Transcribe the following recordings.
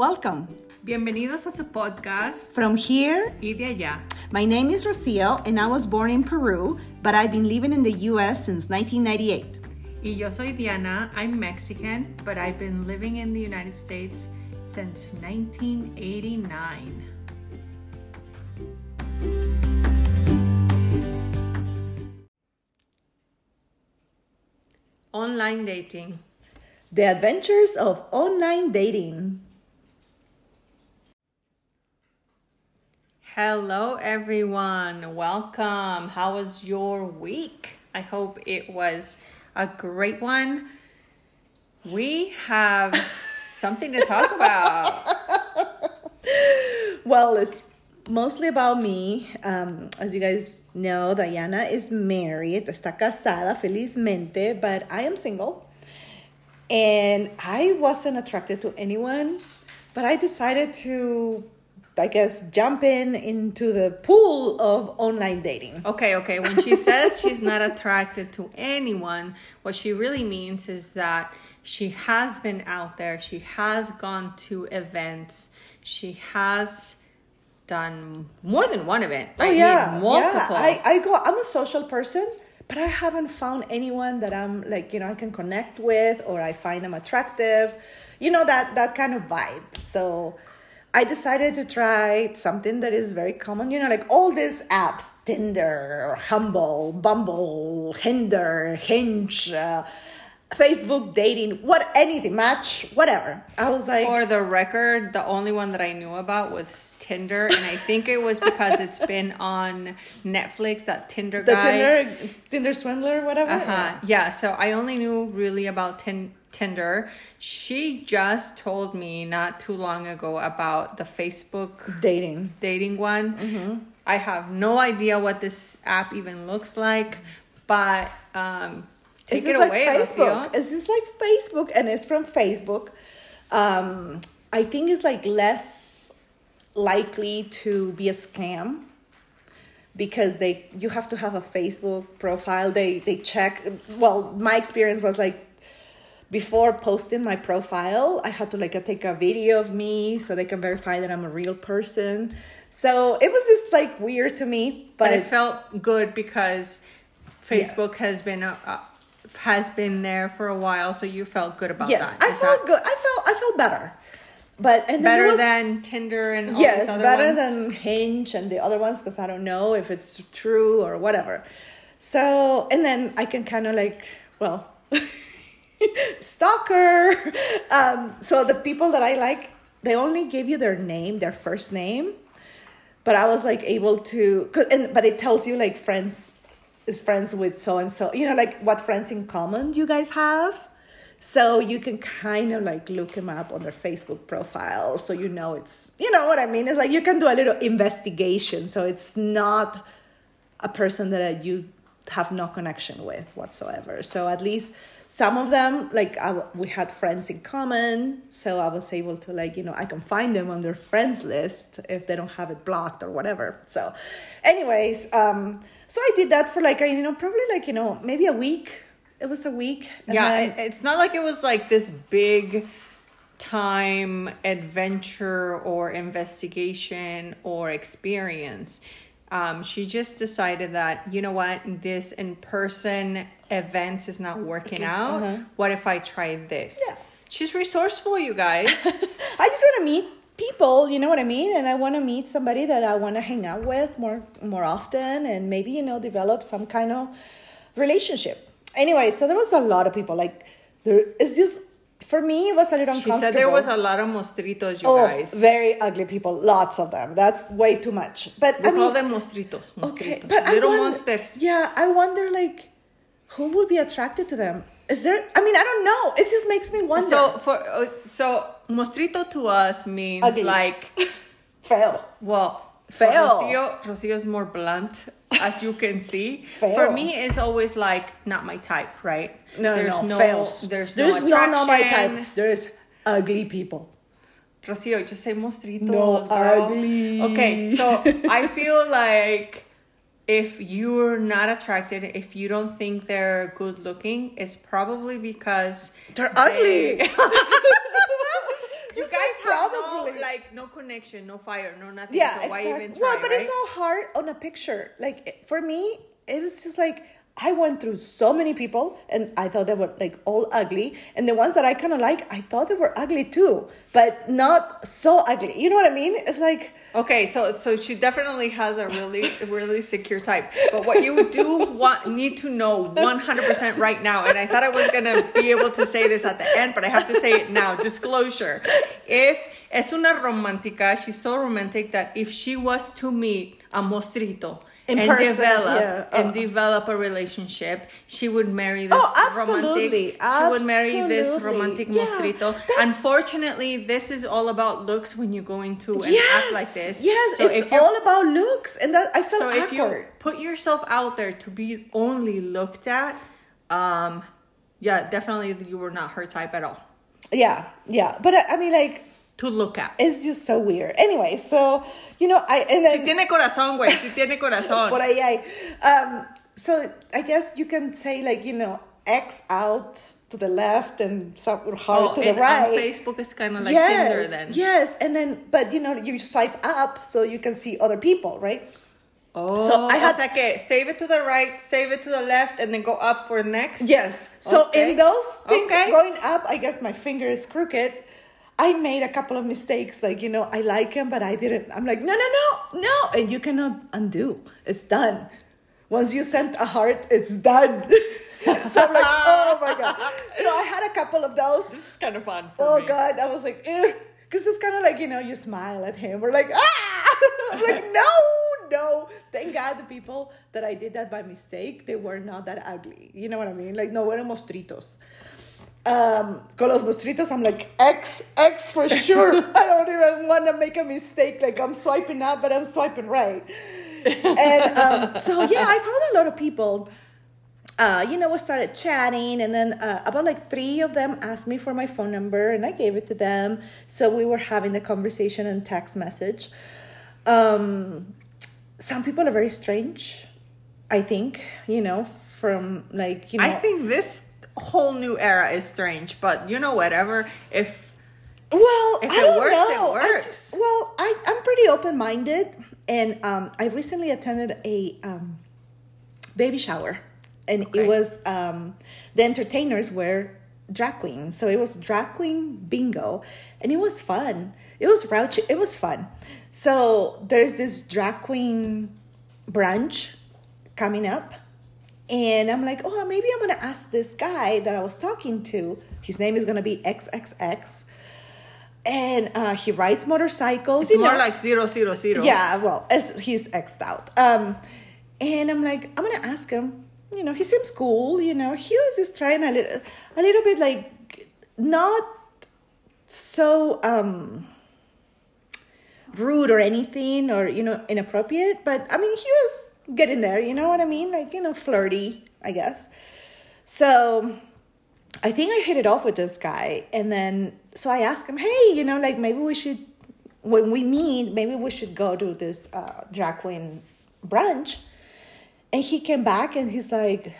Welcome. Bienvenidos a su podcast From here, y de allá. my name is Rocio and I was born in Peru, but I've been living in the US since 1998. Y yo soy Diana. I'm Mexican, but I've been living in the United States since 1989. Online dating. The adventures of online dating. Hello, everyone. Welcome. How was your week? I hope it was a great one. We have something to talk about. Well, it's mostly about me. Um, as you guys know, Diana is married, está casada felizmente, but I am single. And I wasn't attracted to anyone, but I decided to, I guess, jump in into the pool of online dating. Okay, okay. When she says she's not attracted to anyone, what she really means is that she has been out there, she has gone to events, she has done more than one event. Oh I yeah, mean, multiple. yeah. I, I go. I'm a social person, but I haven't found anyone that I'm like you know I can connect with or I find them attractive. You know that that kind of vibe. So I decided to try something that is very common. You know, like all these apps: Tinder, Humble, Bumble, Hinder, Hinge. Uh, Facebook dating, what anything, match, whatever. I was like, For the record, the only one that I knew about was Tinder, and I think it was because it's been on Netflix. That Tinder the guy. Tinder, Tinder swindler, whatever. Uh-huh. Yeah, so I only knew really about tin- Tinder. She just told me not too long ago about the Facebook Dating. dating one. I have no idea what this app even looks like, but um, take Is it this like away, Facebook? Is this like Facebook and it's from Facebook? Um, I think it's like less likely to be a scam because they you have to have a Facebook profile. They they check. Well, my experience was like before posting my profile, I had to like take a video of me so they can verify that I'm a real person. So it was just like weird to me, But but, it felt good because Facebook Yes. has been a, uh, has been there for a while, so you felt good about yes, that. I felt that good. I felt I felt better. But and then better was, than Tinder and all yes, better ones? than Hinge and the other ones because I don't know if it's true or whatever. So and then I can kind of like well, stalker. Um, so the people that I like, they only give you their name, their first name, but I was like able to, and but it tells you like friends is friends with so and so. You know, like what friends in common you guys have. So you can kind of like look them up on their Facebook profile, so you know it's you know what I mean. It's like you can do a little investigation, so it's not a person that you have no connection with whatsoever. So at least some of them, like I, we had friends in common, so I was able to like you know I can find them on their friends list if they don't have it blocked or whatever. So, anyways, um, so I did that for like you know probably like you know maybe a week. It was a week. and yeah, then- it, it's not like it was like this big time adventure or investigation or experience. Um, she just decided that you know what this in person events is not working out. What if I try this? uh-huh. Yeah. She's resourceful, you guys. I just want to meet people, you know what I mean? And I want to meet somebody that I want to hang out with more more often and maybe, you know, develop some kind of relationship. Anyway, so there was a lot of people like there is just for me it was a little uncomfortable. she said there was a lot of mostritos, you oh, guys. very ugly people, lots of them. That's way too much. But We I mean, call them mostritos. mostritos. okay, but I little wonder, monsters. Yeah, I wonder like who would be attracted to them? Is there I mean, I don't know. It just makes me wonder. So for uh, so mostrito to us means Ugly. like fail. well Fail. Rocio, Rocio's more blunt, as you can see. For me, it's always like not my type, right? No, there's no, no, fails. There's, there's no no, no my attraction. type. There's ugly people. Rocio, just say mostritos, No, girl. ugly. Okay, so I feel like if you're not attracted, if you don't think they're good looking, it's probably because They're ugly. they- you guys have probably. no like no connection, no fire, no nothing. yeah, so why exactly. even try? well, but right? it's so hard on a picture. Like for me, it was just like I went through so many people, and I thought they were like all ugly, and the ones that I kind of like, I thought they were ugly too, but not so ugly. You know what I mean? It's like. Okay, so so she definitely has a really really secure type. But what you do want need to know 100% right now and I thought I was going to be able to say this at the end, but I have to say it now. Disclosure. If es una romántica, she's so romantic that if she was to meet a mostrito In and person, develop yeah, and uh. develop a relationship, she would marry this Oh, absolutely, romantic she would marry this romantic Yeah, mostrito. Unfortunately, this is all about looks when you go into an act like this. Yes, So it's all about looks, and that I felt so if you put yourself out there to be only looked at, um, yeah, definitely you were not her type at all. Yeah, yeah, but I, I mean, like, to look at. it's just so weird. Anyway, so you know, I and then, Si tiene corazón, güey. Si tiene corazón. por ahí, hay. um, so I guess you can say like you know, X out to the left and some Oh, to the right. Facebook is kind of like yes, Tinder then. yes, and then but you know you swipe up so you can see other people, right? Oh, So I had- o sea que save it to the right, save it to the left, and then go up for next. Yes. So Okay. in those things Okay. going up, I guess my finger is crooked. I made a couple of mistakes, like you know, I like him, but I didn't. I'm like, no, no, no, no, and you cannot undo. It's done. Once you sent a heart, it's done. so I'm like, oh my god. So I had a couple of those. This is kind of fun. For Oh me. god, I was like, because it's kind of like you know, you smile at him. We're like, ah, I'm like, no, no. Thank God the people that I did that by mistake, they were not that ugly. You know what I mean? Like, no, eran mostritos. Um, con los mostritos, I'm like X, X for sure. I don't even want to make a mistake. Like I'm swiping up, but I'm swiping right. And um, so yeah, I found a lot of people uh, you know, we started chatting, and then uh, about like three of them asked me for my phone number, and I gave it to them. So we were having the conversation and text message. Um, some people are very strange, I think, you know, from like, you know. I think this whole new era is strange, but you know, whatever. If Well, If I it don't works, it know. I works. just- well, I, I'm pretty open minded, and um, I recently attended a um, baby shower, and Okay. it was um, the entertainers were drag queens, so it was drag queen bingo, and it was fun. It was raunchy. It was fun. So there's this drag queen brunch coming up. And I'm like, oh, maybe I'm gonna ask this guy that I was talking to. His name is gonna be XXX, and uh, he rides motorcycles. it's you more know. like zero zero zero. yeah, well, as he's xed out. Um, and I'm like, I'm gonna ask him. You know, he seems cool. You know, he was just trying a little, a little bit like not so um rude or anything or you know inappropriate but i mean he was getting there you know what i mean? Like you know flirty i guess. So i think i hit it off with this guy and then so i asked him hey you know like maybe we should when we meet maybe we should go to this uh, drag queen brunch. And he came back and he's like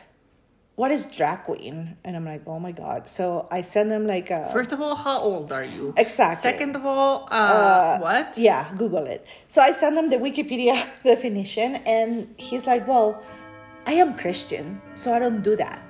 what is drag queen and i'm like oh my god so i send him like a First of all, how old are you? Exactly. Second of all, uh, what? Yeah, Google it. So I send him the Wikipedia definition, and he's like, Well, I am Christian, so I don't do that.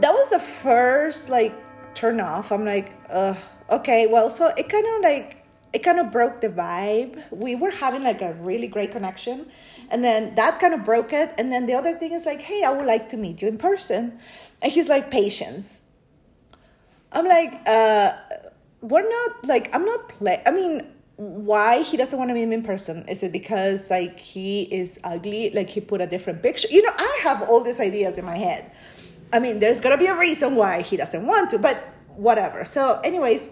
That was the first like turn off. I'm like, uh, okay, well, so it kind of like it kind of broke the vibe. We were having like a really great connection, and then that kind of broke it. And then the other thing is like, hey, I would like to meet you in person, and he's like, patience. I'm like, uh, we're not like I'm not play. I mean, why he doesn't want to meet me in person? Is it because like he is ugly? Like he put a different picture? You know, I have all these ideas in my head. I mean, there's gotta be a reason why he doesn't want to, but whatever. So, anyways,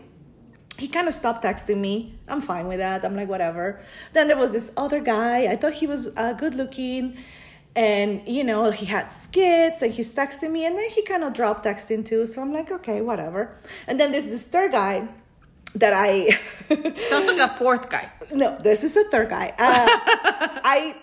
he kind of stopped texting me. I'm fine with that. I'm like, whatever. Then there was this other guy. I thought he was uh, good looking. And, you know, he had skits and he's texting me. And then he kind of dropped texting too. So I'm like, okay, whatever. And then there's this third guy that I. Sounds like a fourth guy. no, this is a third guy. Uh, I,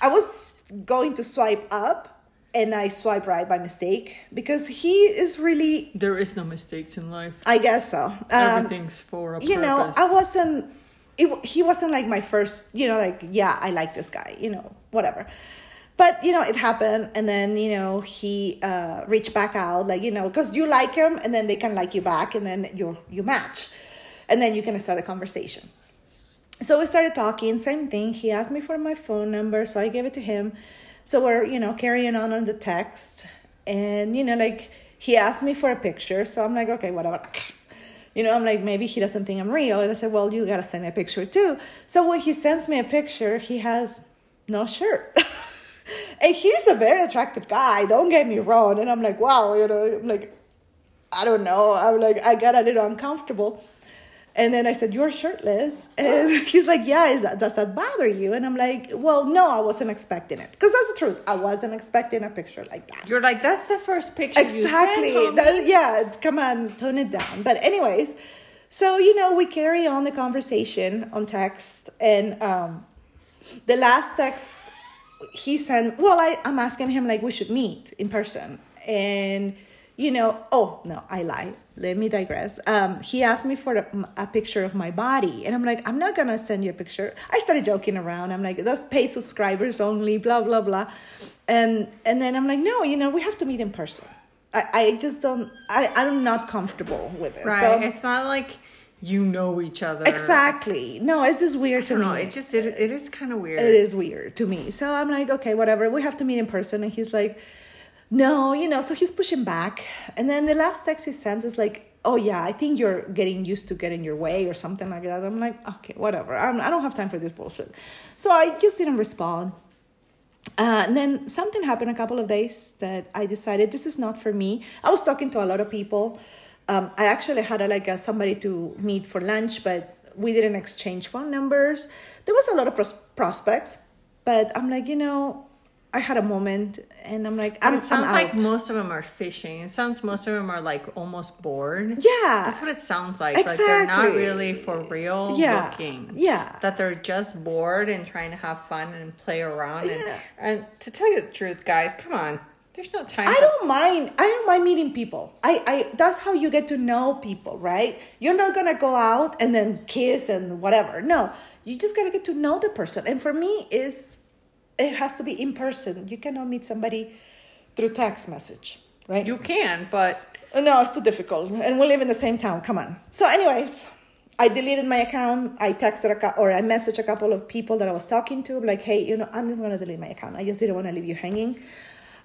I was going to swipe up. And I swipe right by mistake because he is really, There is no mistakes in life. I guess so. Um, Everything's for a you know. I wasn't. It, he wasn't like my first. You know, like yeah, I like this guy. You know, whatever. But you know, it happened, and then you know he uh, reached back out, like you know, because you like him, and then they can like you back, and then you you match, and then you can start a conversation. So we started talking. Same thing. He asked me for my phone number, so I gave it to him. So we're you know carrying on on the text, and you know like he asked me for a picture, so I'm like okay, whatever. You know, I'm like, maybe he doesn't think I'm real. And I said, well, you got to send me a picture too. So when he sends me a picture, he has no shirt. and he's a very attractive guy, don't get me wrong. And I'm like, wow, you know, I'm like, I don't know. I'm like, I got a little uncomfortable. And then I said, You're shirtless. And he's like, Yeah, is that, does that bother you? And I'm like, Well, no, I wasn't expecting it. Because that's the truth. I wasn't expecting a picture like that. You're like, that's the first picture. Exactly. That- yeah, come on, tone it down. But anyways, so you know, we carry on the conversation on text, and um, the last text he sent. Well, I I'm asking him like we should meet in person, and you know, oh no, I lie. Let me digress. Um, he asked me for a, a picture of my body, and I'm like, I'm not gonna send you a picture. I started joking around. I'm like, that's pay subscribers only, blah blah blah, and and then I'm like, no, you know, we have to meet in person. I, I just don't. I I'm not comfortable with it. Right. So, it's not like you know each other. exactly. No, it's just weird to me. know. It just it, it is kind of weird. it is weird to me. So I'm like, okay, whatever. We have to meet in person. And he's like, no, you know. So he's pushing back. And then the last text he sends is like, oh yeah, I think you're getting used to getting your way or something like that. I'm like, okay, whatever. I'm, I don't have time for this bullshit. So I just didn't respond. Uh, and then something happened a couple of days that I decided this is not for me. I was talking to a lot of people. Um, I actually had a, like a, somebody to meet for lunch, but we didn't exchange phone numbers. There was a lot of pros- prospects, but I'm like, you know, I had a moment, and I'm like, I'm, it sounds I'm like most of them are fishing. It sounds most of them are like almost bored. Yeah. That's what it sounds like. Like they're not really for real Yeah. looking. Yeah. That they're just bored and trying to have fun and play around. And, Yeah. and to tell you the truth, guys, come on. There's no time. I for- don't mind. I don't mind meeting people. I, I that's how you get to know people, right? You're not gonna go out and then kiss and whatever. No, you just gotta get to know the person. And for me, is it has to be in person. You cannot meet somebody through text message, right? You can, but Uh, No, it's too difficult, and we live in the same town. Come on. So, anyways, I deleted my account. I texted a cou- or I messaged a couple of people that I was talking to, like, "Hey, you know, I'm just gonna delete my account. I just didn't want to leave you hanging.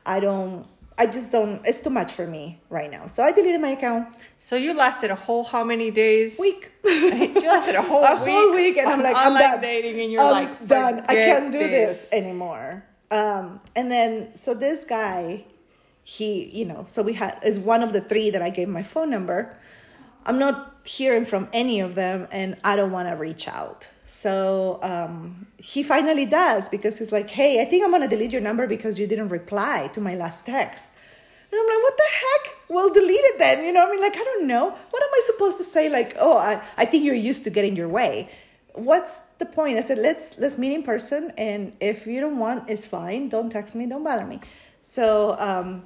I don't. I just don't. It's too much for me right now. So I deleted my account. so you lasted a whole how many days? Week. you lasted a whole a week. whole week, and I'm like, I'm done. dating, and you're I'm like, done. I can't do this, anymore. Um, and then so this guy, he, you know, so we had is one of the three that I gave my phone number. I'm not hearing from any of them, and I don't want to reach out. So um, he finally does because he's like, "Hey, I think I'm gonna delete your number because you didn't reply to my last text." And I'm like, what the heck? Well, delete it then. You know, I mean, like, I don't know. What am I supposed to say? Like, oh, I, I think you're used to getting your way. What's the point? I said, let's let's meet in person, and if you don't want, it's fine. Don't text me. Don't bother me. So um,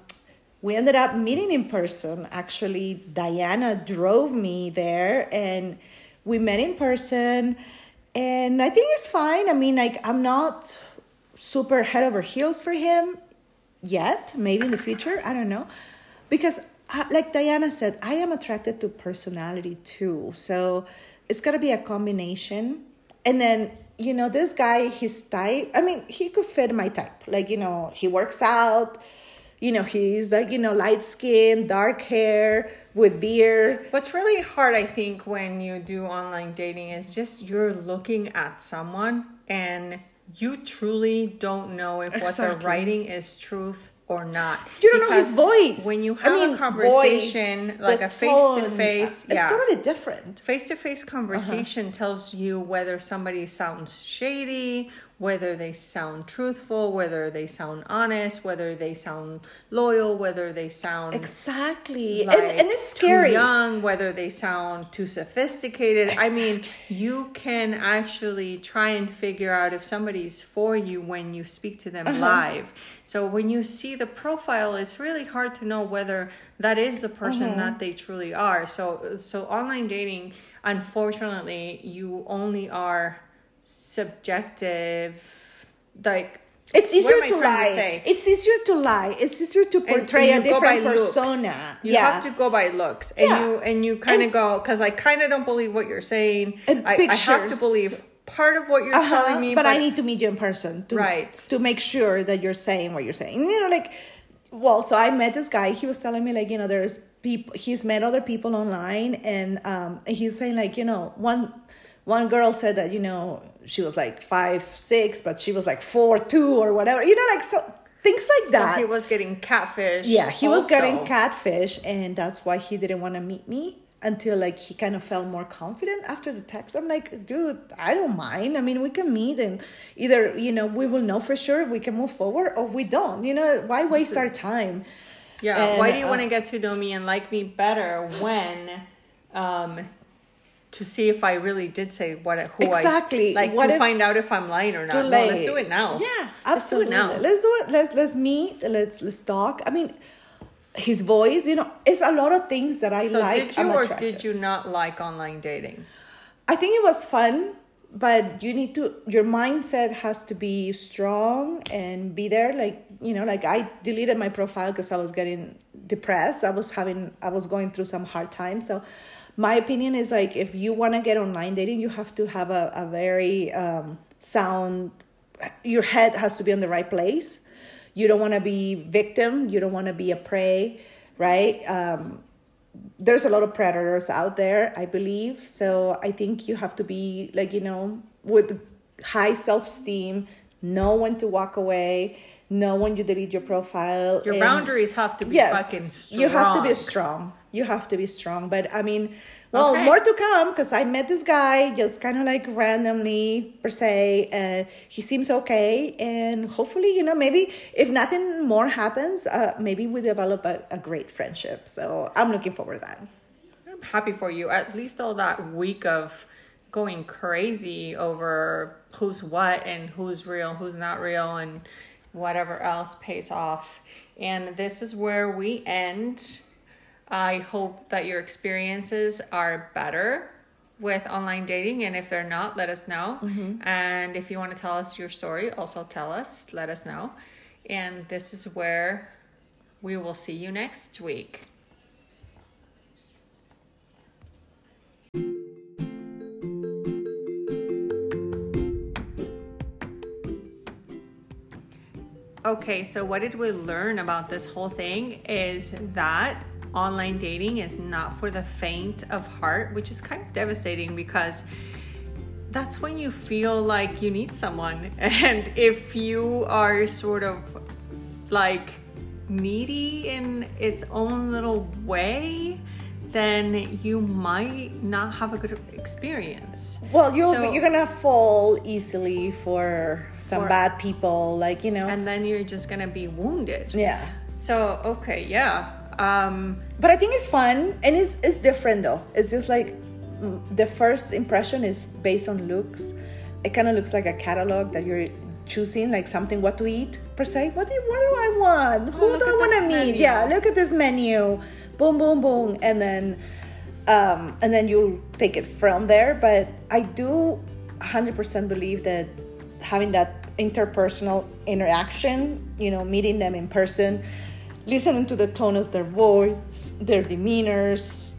we ended up meeting in person. Actually, Diana drove me there, and we met in person. And I think it's fine. I mean, like, I'm not super head over heels for him yet. Maybe in the future. I don't know. Because like diana said i am attracted to personality too. So it's got to be a combination. And then you know this guy his type i mean he could fit my type. Like you know he works out. You know he's like you know light skin dark hair with beard What's really hard, I think, when you do online dating is just you're looking at someone and you truly don't know if what they're writing is truth or not. you don't know his voice. When you I have mean, a conversation, voice, like a face to face, it's yeah. totally different. Face to face conversation tells you whether somebody sounds shady, whether they sound truthful, whether they sound honest, whether they sound loyal, whether they sound exactly like and, and it's scary too young, whether they sound too sophisticated. I mean, you can actually try and figure out if somebody's for you when you speak to them uh-huh. live. So when you see the profile, it's really hard to know whether that is the person uh-huh. that they truly are. So so online dating, unfortunately, you only are subjective like it's easier to lie say? it's easier to lie it's easier to portray and a you go by different looks. persona You yeah have to go by looks, and Yeah. you and you kind of go because I kind of don't believe what you're saying. And I, I have to believe part of what you're Uh-huh, telling me, but, I need to meet you in person to, Right. to make sure that you're saying what you're saying. You know, like, well, so I met this guy. He was telling me like, you know, there's people. He's met other people online, and um, he's saying like, you know, one one girl said that you know she was like five six, but she was like four two or whatever. You know, like so things like So that. he was getting catfish. Yeah, he was getting catfish, and that's why he didn't want to meet me until like he kind of felt more confident after the text. I'm like, dude, I don't mind. I mean, we can meet and either you know we will know for sure if we can move forward or we don't. You know, why waste our time? Yeah. And, Why do you uh, want to get to know me and like me better when, um, to see if I really did say what who Exactly. I like What to find out if I'm lying or not. No, let's do it now. Yeah, Let's do it absolutely. now. Let's do it. Let's let's meet. Let's let's talk. I mean, his voice. You know, it's a lot of things that I So like. did you or did you not like online dating? I think it was fun, but you need to your mindset has to be strong and be there. Like you know, like I deleted my profile because I was getting depressed. I was having I was going through some hard times. So my opinion is like if you want to get online dating, you have to have a, a very um, sound. Your head has to be in the right place. You don't want to be victim. You don't want to be a prey, right? Um, there's a lot of predators out there i believe so i think you have to be like you know with high self-esteem know when to walk away know when you delete your profile Your boundaries have to be yes fucking strong. you have to be strong you have to be strong but i mean well Okay. more to come because i met this guy just kind of like randomly per se and he seems okay and hopefully you know maybe if nothing more happens uh, maybe we develop a, a great friendship so i'm looking forward to that I'm happy for you. At least all that week of going crazy over who's what and who's real, who's not real, and whatever else pays off. And this is where we end. I hope that your experiences are better with online dating. And if they're not, let us know. Mm-hmm. And if you want to tell us your story, also tell us, let us know. And this is where we will see you next week. Okay, so what did we learn about this whole thing is that online dating is not for the faint of heart, which is kind of devastating because that's when you feel like you need someone. And if you are sort of like needy in its own little way, then you might not have a good experience. Well, you'll So- you're gonna fall easily for some For- bad people, like you know. And then you're just gonna be wounded. yeah, So okay, yeah. Um, but I think it's fun and it's it's different though. It's just like the first impression is based on looks. It kind of looks like a catalog that you're choosing, like something what to eat per se. What do you, what do I want? Who Oh, look do I want to meet? menu. Yeah, look at this menu. Boom, boom, boom, and then um, and then you'll take it from there. But I do 100% believe that having that interpersonal interaction, you know, meeting them in person, listening to the tone of their voice, their demeanors,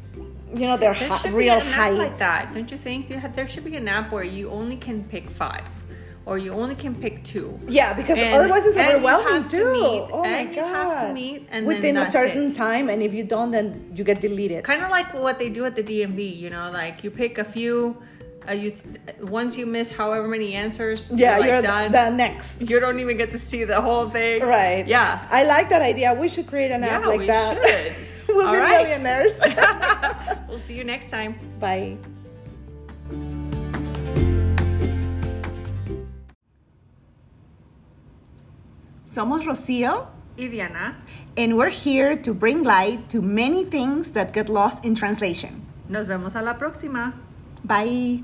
you know, their there should real be an height. app like that, don't you think? There should be an app where you only can pick five, or you only can pick two. Yeah, because And- otherwise it's overwhelming have to too. meet, oh my and god! you have to meet, and then within a certain it. time, and if you don't, then you get deleted. Kind of like what they do at the DMV. You know, like you pick a few. Uh, you once you miss however many answers, yeah, you're, you're, like, the, done. the next. you don't even get to see the whole thing. Right. Yeah. I like that idea. We should create an app Yeah, like we that. should. we'll All be right. millionaires. We'll see you next time. Bye. Somos Rocio, y Diana. and we're here to bring light to many things that get lost in translation. Nos vemos a la próxima. Bye.